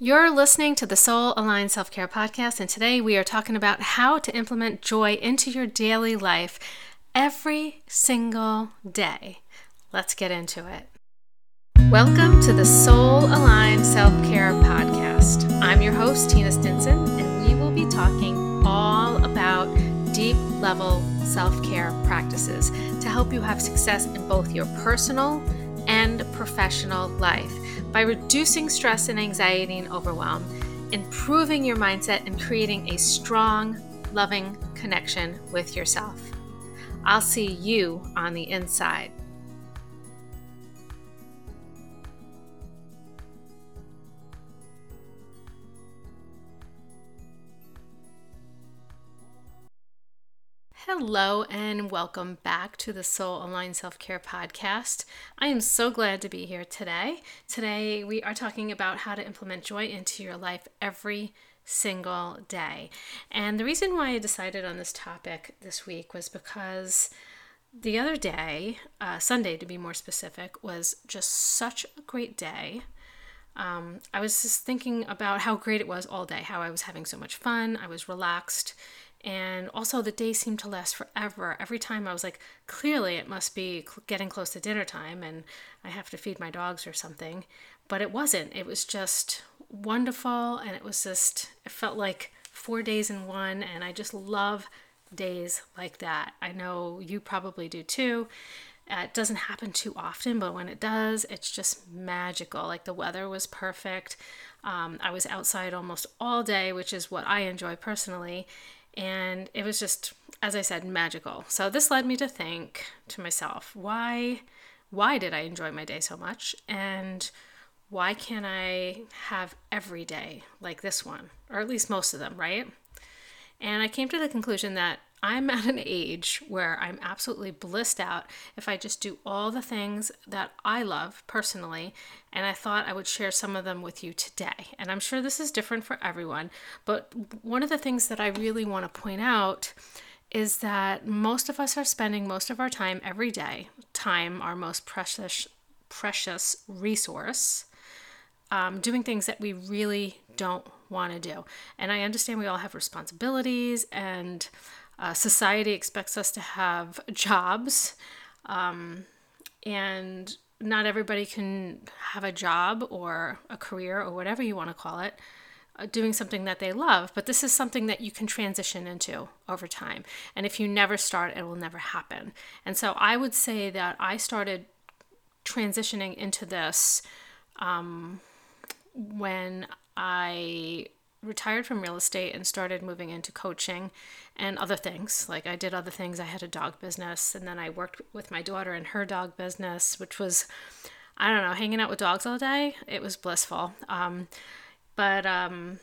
You're listening to the Soul Aligned Self Care Podcast, and today we are talking about how to implement joy into your daily life every single day. Let's get into it. Welcome to the Soul Aligned Self Care Podcast. I'm your host, Tina Stinson, and we will be talking all about deep level self care practices to help you have success in both your personal and professional life by reducing stress and anxiety and overwhelm, improving your mindset, and creating a strong, loving connection with yourself. I'll see you on the inside. Hello, and welcome back to the Soul Aligned Self Care Podcast. I am so glad to be here today. Today, we are talking about how to implement joy into your life every single day. And the reason why I decided on this topic this week was because the other day, uh, Sunday to be more specific, was just such a great day. Um, I was just thinking about how great it was all day, how I was having so much fun, I was relaxed and also, the day seemed to last forever. Every time I was like, clearly it must be getting close to dinner time and I have to feed my dogs or something. But it wasn't. It was just wonderful. And it was just, it felt like four days in one. And I just love days like that. I know you probably do too. Uh, it doesn't happen too often, but when it does, it's just magical. Like the weather was perfect. Um, I was outside almost all day, which is what I enjoy personally and it was just as i said magical. So this led me to think to myself why why did i enjoy my day so much? And why can't i have every day like this one or at least most of them right? And i came to the conclusion that I'm at an age where I'm absolutely blissed out if I just do all the things that I love personally. And I thought I would share some of them with you today. And I'm sure this is different for everyone. But one of the things that I really want to point out is that most of us are spending most of our time every day, time, our most precious, precious resource, um, doing things that we really don't want to do. And I understand we all have responsibilities and uh, society expects us to have jobs, um, and not everybody can have a job or a career or whatever you want to call it uh, doing something that they love, but this is something that you can transition into over time. And if you never start, it will never happen. And so I would say that I started transitioning into this um, when I retired from real estate and started moving into coaching and other things. Like I did other things. I had a dog business and then I worked with my daughter in her dog business, which was, I don't know, hanging out with dogs all day. It was blissful. Um, but um,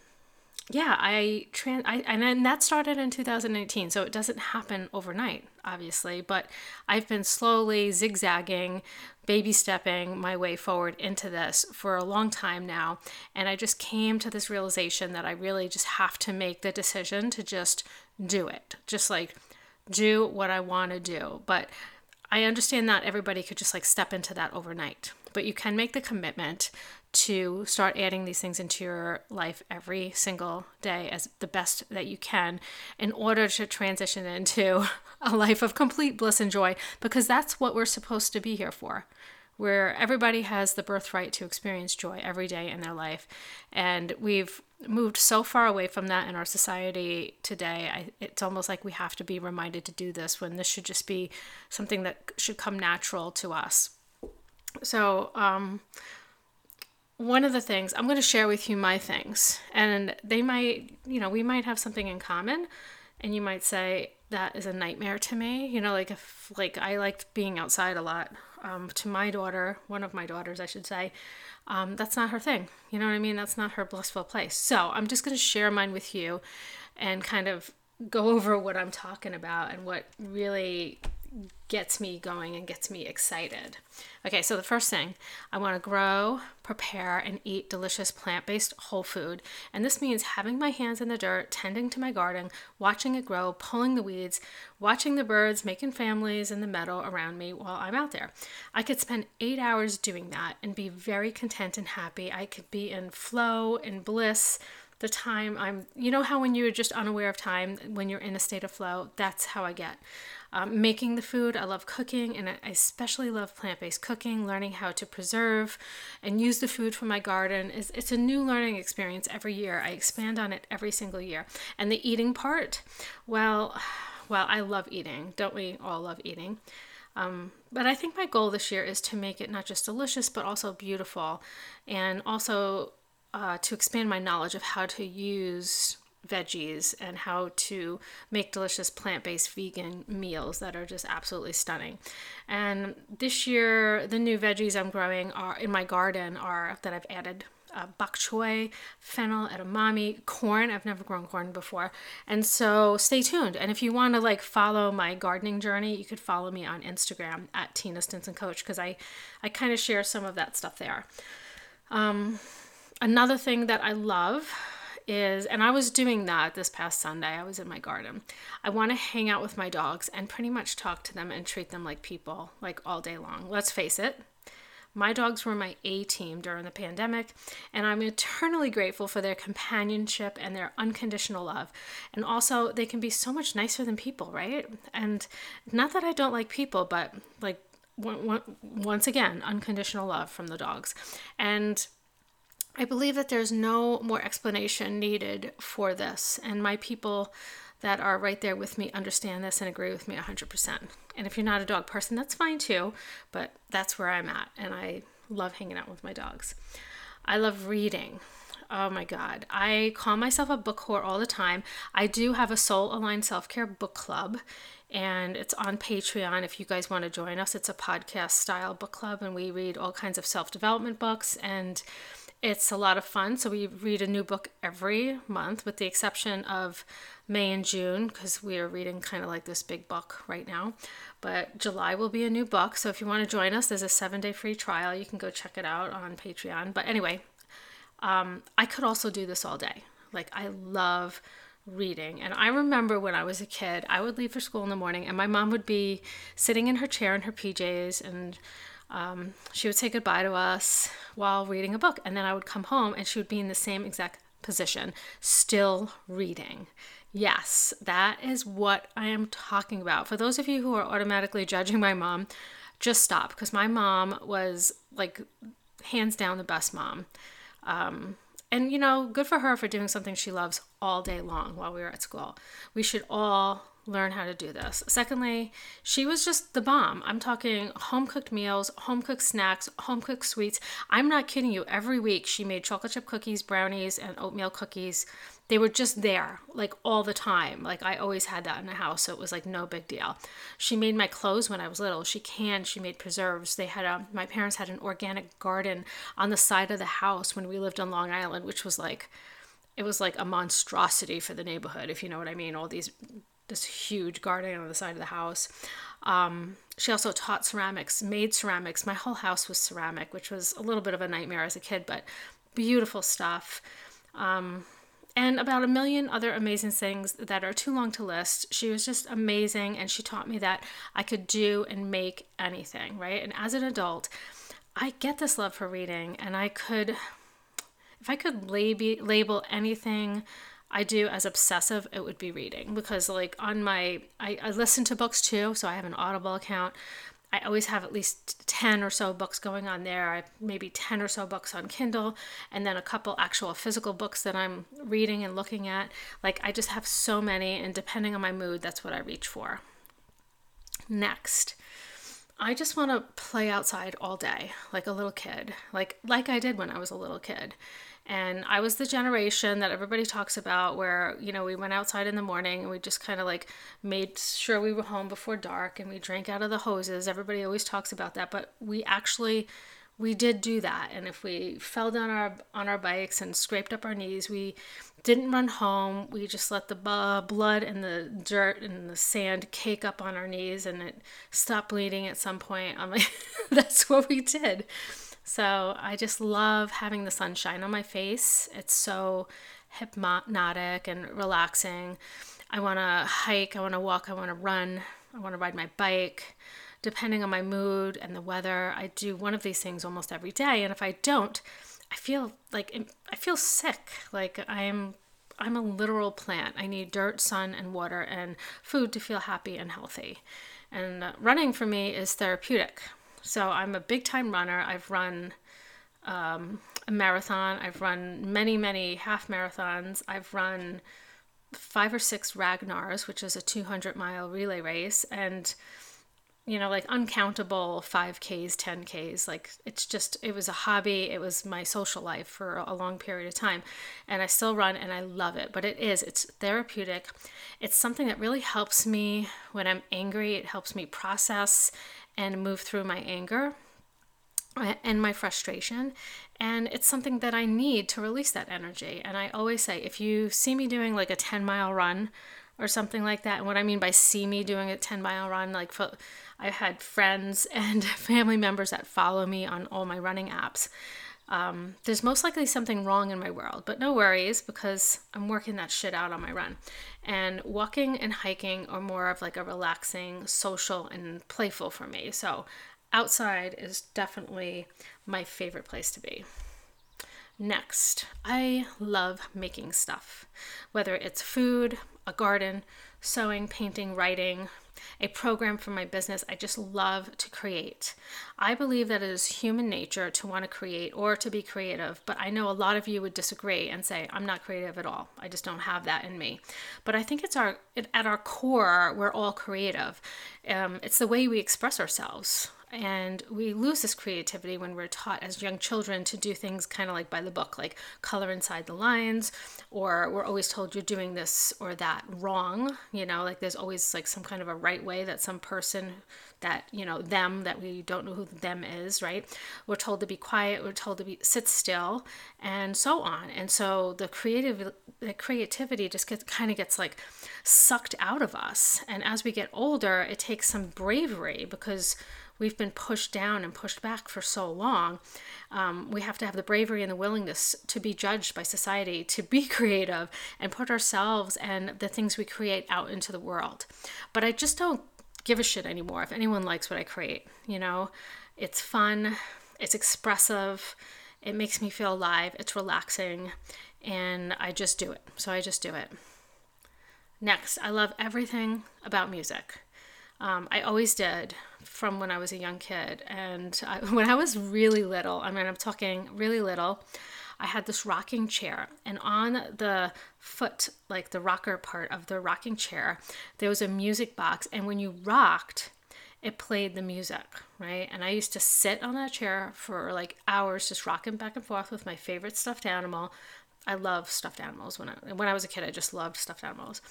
yeah, I trans I and then that started in 2018, so it doesn't happen overnight, obviously, but I've been slowly zigzagging, baby stepping my way forward into this for a long time now, and I just came to this realization that I really just have to make the decision to just do it. Just like do what I want to do. But I understand that everybody could just like step into that overnight, but you can make the commitment to start adding these things into your life every single day as the best that you can in order to transition into a life of complete bliss and joy because that's what we're supposed to be here for. Where everybody has the birthright to experience joy every day in their life and we've moved so far away from that in our society today. I, it's almost like we have to be reminded to do this when this should just be something that should come natural to us so um, one of the things I'm going to share with you my things, and they might, you know, we might have something in common, and you might say that is a nightmare to me. You know, like if like I liked being outside a lot. Um, to my daughter, one of my daughters, I should say, um, that's not her thing. You know what I mean? That's not her blissful place. So I'm just going to share mine with you, and kind of go over what I'm talking about and what really gets me going and gets me excited. Okay, so the first thing I want to grow, prepare, and eat delicious plant based whole food. And this means having my hands in the dirt, tending to my garden, watching it grow, pulling the weeds, watching the birds, making families in the meadow around me while I'm out there. I could spend eight hours doing that and be very content and happy. I could be in flow and bliss the time I'm, you know, how when you're just unaware of time, when you're in a state of flow, that's how I get um, making the food. I love cooking, and I especially love plant based cooking, learning how to preserve and use the food from my garden. Is It's a new learning experience every year. I expand on it every single year. And the eating part, well, well, I love eating. Don't we all love eating? Um, but I think my goal this year is to make it not just delicious, but also beautiful, and also uh, to expand my knowledge of how to use veggies and how to make delicious plant-based vegan meals that are just absolutely stunning. And this year, the new veggies I'm growing are in my garden are that I've added uh, bok choy, fennel, edamame, corn. I've never grown corn before. And so stay tuned. And if you want to like follow my gardening journey, you could follow me on Instagram at Tina Stinson Coach because I, I kind of share some of that stuff there. Um, another thing that I love is, and I was doing that this past Sunday. I was in my garden. I want to hang out with my dogs and pretty much talk to them and treat them like people, like all day long. Let's face it, my dogs were my A team during the pandemic, and I'm eternally grateful for their companionship and their unconditional love. And also, they can be so much nicer than people, right? And not that I don't like people, but like, once again, unconditional love from the dogs. And I believe that there's no more explanation needed for this, and my people that are right there with me understand this and agree with me 100%. And if you're not a dog person, that's fine too, but that's where I'm at, and I love hanging out with my dogs. I love reading. Oh my God. I call myself a book whore all the time. I do have a soul aligned self care book club, and it's on Patreon if you guys want to join us. It's a podcast style book club, and we read all kinds of self development books and it's a lot of fun. So we read a new book every month, with the exception of May and June, because we are reading kind of like this big book right now. But July will be a new book. So if you want to join us, there's a seven day free trial. You can go check it out on Patreon. But anyway, um, I could also do this all day. Like, I love reading. And I remember when I was a kid, I would leave for school in the morning, and my mom would be sitting in her chair in her PJs and um, she would say goodbye to us while reading a book. And then I would come home and she would be in the same exact position, still reading. Yes, that is what I am talking about. For those of you who are automatically judging my mom, just stop because my mom was like hands down the best mom. Um, and you know, good for her for doing something she loves all day long while we were at school. We should all learn how to do this. Secondly, she was just the bomb. I'm talking home cooked meals, home cooked snacks, home cooked sweets. I'm not kidding you. Every week she made chocolate chip cookies, brownies, and oatmeal cookies. They were just there, like all the time. Like I always had that in the house, so it was like no big deal. She made my clothes when I was little. She canned, she made preserves. They had a my parents had an organic garden on the side of the house when we lived on Long Island, which was like it was like a monstrosity for the neighborhood, if you know what I mean. All these this huge garden on the side of the house. Um, she also taught ceramics, made ceramics. My whole house was ceramic, which was a little bit of a nightmare as a kid, but beautiful stuff. Um, and about a million other amazing things that are too long to list. She was just amazing, and she taught me that I could do and make anything, right? And as an adult, I get this love for reading, and I could, if I could lab- label anything I do as obsessive, it would be reading because, like, on my, I, I listen to books too, so I have an Audible account. I always have at least 10 or so books going on there. I maybe 10 or so books on Kindle, and then a couple actual physical books that I'm reading and looking at. Like, I just have so many, and depending on my mood, that's what I reach for. Next, I just want to play outside all day like a little kid, like like I did when I was a little kid. And I was the generation that everybody talks about where, you know, we went outside in the morning and we just kind of like made sure we were home before dark and we drank out of the hoses. Everybody always talks about that, but we actually we did do that and if we fell down our on our bikes and scraped up our knees we didn't run home. We just let the blood and the dirt and the sand cake up on our knees and it stopped bleeding at some point. I'm like that's what we did. So i just love having the sunshine on my face. It's so hypnotic and relaxing. I want to hike i want to walk i want to run i want to ride my bike depending on my mood and the weather. I do one of these things almost every day, and if I don't, I feel like I feel sick. Like I am I'm a literal plant. I need dirt, sun, and water and food to feel happy and healthy. And uh, running for me is therapeutic. So I'm a big time runner. I've run um, a marathon. I've run many, many half marathons. I've run five or six Ragnars, which is a 200 mile relay race. And you know, like uncountable 5Ks, 10Ks. Like it's just, it was a hobby. It was my social life for a long period of time. And I still run and I love it. But it is, it's therapeutic. It's something that really helps me when I'm angry. It helps me process and move through my anger and my frustration. And it's something that I need to release that energy. And I always say, if you see me doing like a 10 mile run, or something like that. And what I mean by see me doing a 10 mile run, like I've had friends and family members that follow me on all my running apps. Um, there's most likely something wrong in my world, but no worries because I'm working that shit out on my run. And walking and hiking are more of like a relaxing, social, and playful for me. So outside is definitely my favorite place to be. Next, I love making stuff, whether it's food, a garden, sewing, painting, writing, a program for my business. I just love to create. I believe that it is human nature to want to create or to be creative, but I know a lot of you would disagree and say, I'm not creative at all. I just don't have that in me. But I think it's our, at our core, we're all creative. Um, it's the way we express ourselves. And we lose this creativity when we're taught as young children to do things kind of like by the book, like color inside the lines, or we're always told you're doing this or that wrong. You know, like there's always like some kind of a right way that some person that, you know, them that we don't know who them is, right? We're told to be quiet, we're told to be sit still, and so on. And so the creative the creativity just gets kind of gets like sucked out of us. And as we get older, it takes some bravery because we've been pushed down and pushed back for so long. Um, we have to have the bravery and the willingness to be judged by society, to be creative, and put ourselves and the things we create out into the world. But I just don't give a shit anymore if anyone likes what I create. You know, it's fun, it's expressive, it makes me feel alive, it's relaxing, and I just do it. So I just do it. Next, I love everything about music. Um, I always did from when I was a young kid. And I, when I was really little, I mean, I'm talking really little, I had this rocking chair. And on the foot, like the rocker part of the rocking chair, there was a music box. And when you rocked, it played the music, right? And I used to sit on that chair for like hours, just rocking back and forth with my favorite stuffed animal. I love stuffed animals. When I when I was a kid, I just loved stuffed animals.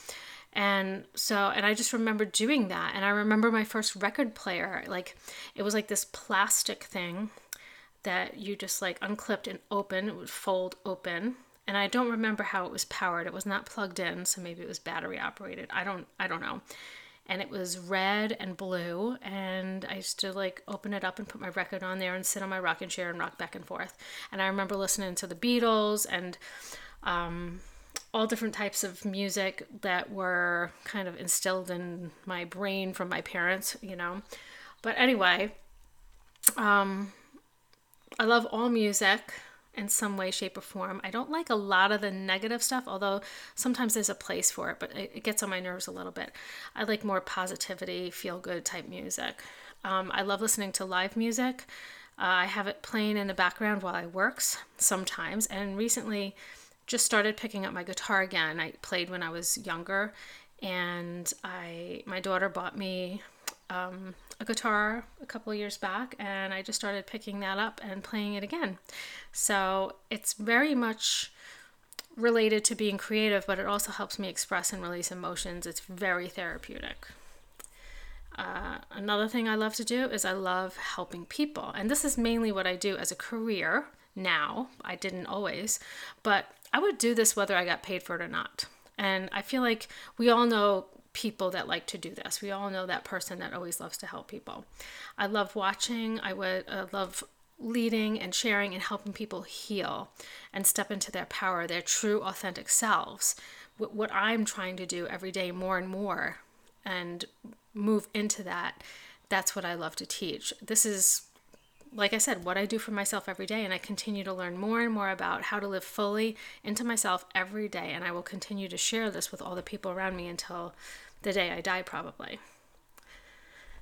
And so, and I just remember doing that. And I remember my first record player, like, it was like this plastic thing that you just like unclipped and open, it would fold open. And I don't remember how it was powered. It was not plugged in, so maybe it was battery operated. I don't I don't know. And it was red and blue, and I used to like open it up and put my record on there and sit on my rocking chair and rock back and forth. And I remember listening to the Beatles and um, all different types of music that were kind of instilled in my brain from my parents, you know. But anyway, um, I love all music in some way, shape, or form. I don't like a lot of the negative stuff, although sometimes there's a place for it, but it, it gets on my nerves a little bit. I like more positivity, feel good type music. Um, I love listening to live music. Uh, I have it playing in the background while I works sometimes, and recently just started picking up my guitar again. I played when I was younger, and I my daughter bought me um, a guitar a couple years back, and I just started picking that up and playing it again. So it's very much related to being creative, but it also helps me express and release emotions. It's very therapeutic. Uh, another thing I love to do is I love helping people. And this is mainly what I do as a career now. I didn't always, but I would do this whether I got paid for it or not. And I feel like we all know people that like to do this. We all know that person that always loves to help people. I love watching. I would uh, love leading and sharing and helping people heal and step into their power, their true authentic selves. What I'm trying to do every day more and more and move into that, that's what I love to teach. This is, like I said, what I do for myself every day, and I continue to learn more and more about how to live fully into myself every day. And I will continue to share this with all the people around me until the day I die, probably.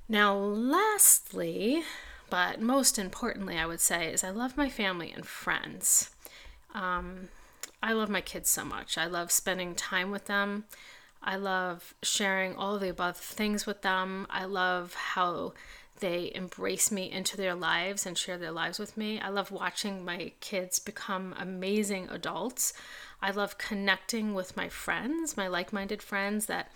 Now, lastly, but most importantly, I would say, is I love my family and friends. Um, I love my kids so much. I love spending time with them. I love sharing all the above things with them. I love how they embrace me into their lives and share their lives with me. I love watching my kids become amazing adults. I love connecting with my friends, my like minded friends that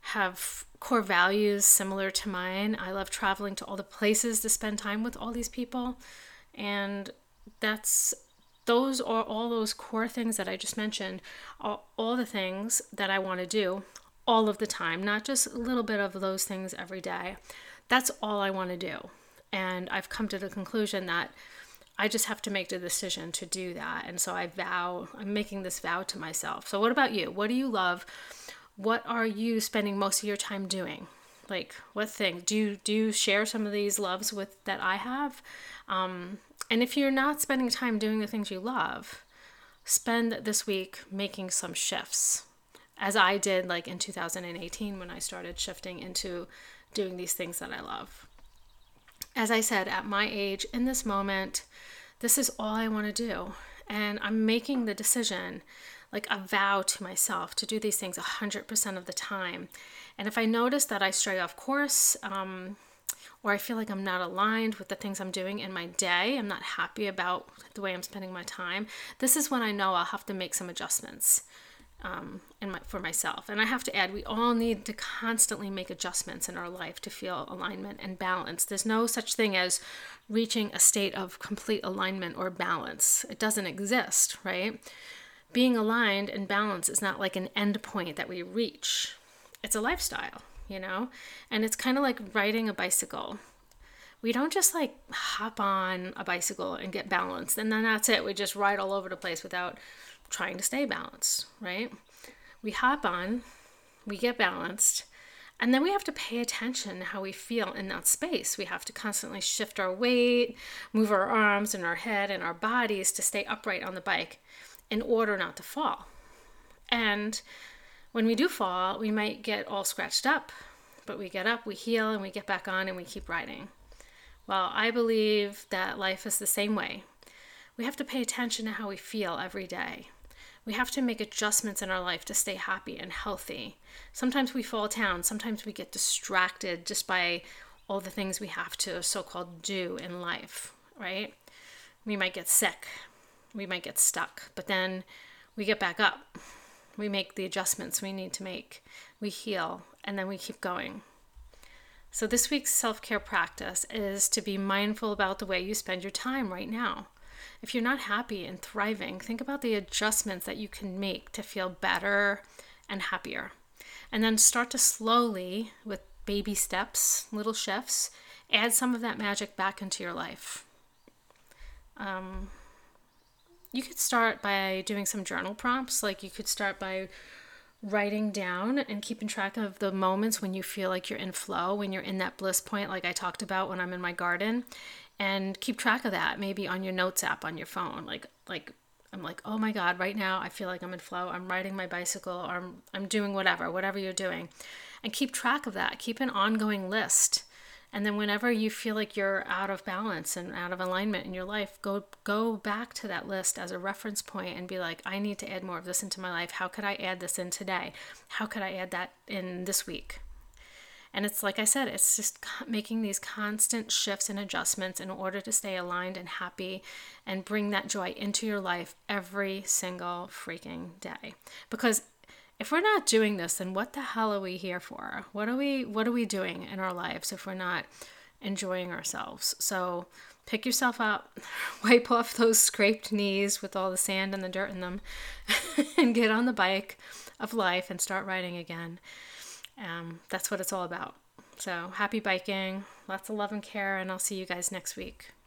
have core values similar to mine. I love traveling to all the places to spend time with all these people. And that's those are all those core things that I just mentioned, all, all the things that I want to do all of the time, not just a little bit of those things every day. That's all I want to do. And I've come to the conclusion that I just have to make the decision to do that. And so I vow, I'm making this vow to myself. So, what about you? What do you love? What are you spending most of your time doing? Like, what thing? Do you, do you share some of these loves with that I have? Um, and if you're not spending time doing the things you love, spend this week making some shifts, as I did like in 2018 when I started shifting into doing these things that I love. As I said, at my age, in this moment, this is all I want to do. And I'm making the decision, like a vow to myself, to do these things 100% of the time. And if I notice that I stray off course, um, or I feel like I'm not aligned with the things I'm doing in my day, I'm not happy about the way I'm spending my time, this is when I know I'll have to make some adjustments um, my, for myself. And I have to add, we all need to constantly make adjustments in our life to feel alignment and balance. There's no such thing as reaching a state of complete alignment or balance, it doesn't exist, right? Being aligned and balanced is not like an end point that we reach, it's a lifestyle you know? And it's kind of like riding a bicycle. We don't just like hop on a bicycle and get balanced and then that's it. We just ride all over the place without trying to stay balanced, right? We hop on, we get balanced, and then we have to pay attention to how we feel in that space. We have to constantly shift our weight, move our arms and our head and our bodies to stay upright on the bike in order not to fall. And when we do fall, we might get all scratched up, but we get up, we heal, and we get back on and we keep riding. Well, I believe that life is the same way. We have to pay attention to how we feel every day. We have to make adjustments in our life to stay happy and healthy. Sometimes we fall down, sometimes we get distracted just by all the things we have to so called do in life, right? We might get sick, we might get stuck, but then we get back up we make the adjustments we need to make, we heal, and then we keep going. So, this week's self care practice is to be mindful about the way you spend your time right now. If you're not happy and thriving, think about the adjustments that you can make to feel better and happier. And then start to slowly, with baby steps, little shifts, add some of that magic back into your life. Um, you could start by doing some journal prompts. Like you could start by writing down and keeping track of the moments when you feel like you're in flow, when you're in that bliss point, like I talked about when I'm in my garden, and keep track of that maybe on your notes app on your phone. Like, like, I'm like, oh my God, right now I feel like I'm in flow. I'm riding my bicycle or I'm, I'm doing whatever, whatever you're doing. And keep track of that. Keep an ongoing list and then whenever you feel like you're out of balance and out of alignment in your life, go go back to that list as a reference point and be like, I need to add more of this into my life. How could I add this in today? How could I add that in this week? And it's like I said, it's just making these constant shifts and adjustments in order to stay aligned and happy and bring that joy into your life every single freaking day. Because if we're not doing this, then what the hell are we here for? What are we what are we doing in our lives if we're not enjoying ourselves? So pick yourself up, wipe off those scraped knees with all the sand and the dirt in them, and get on the bike of life and start riding again. Um, that's what it's all about. So happy biking, lots of love and care, and I'll see you guys next week.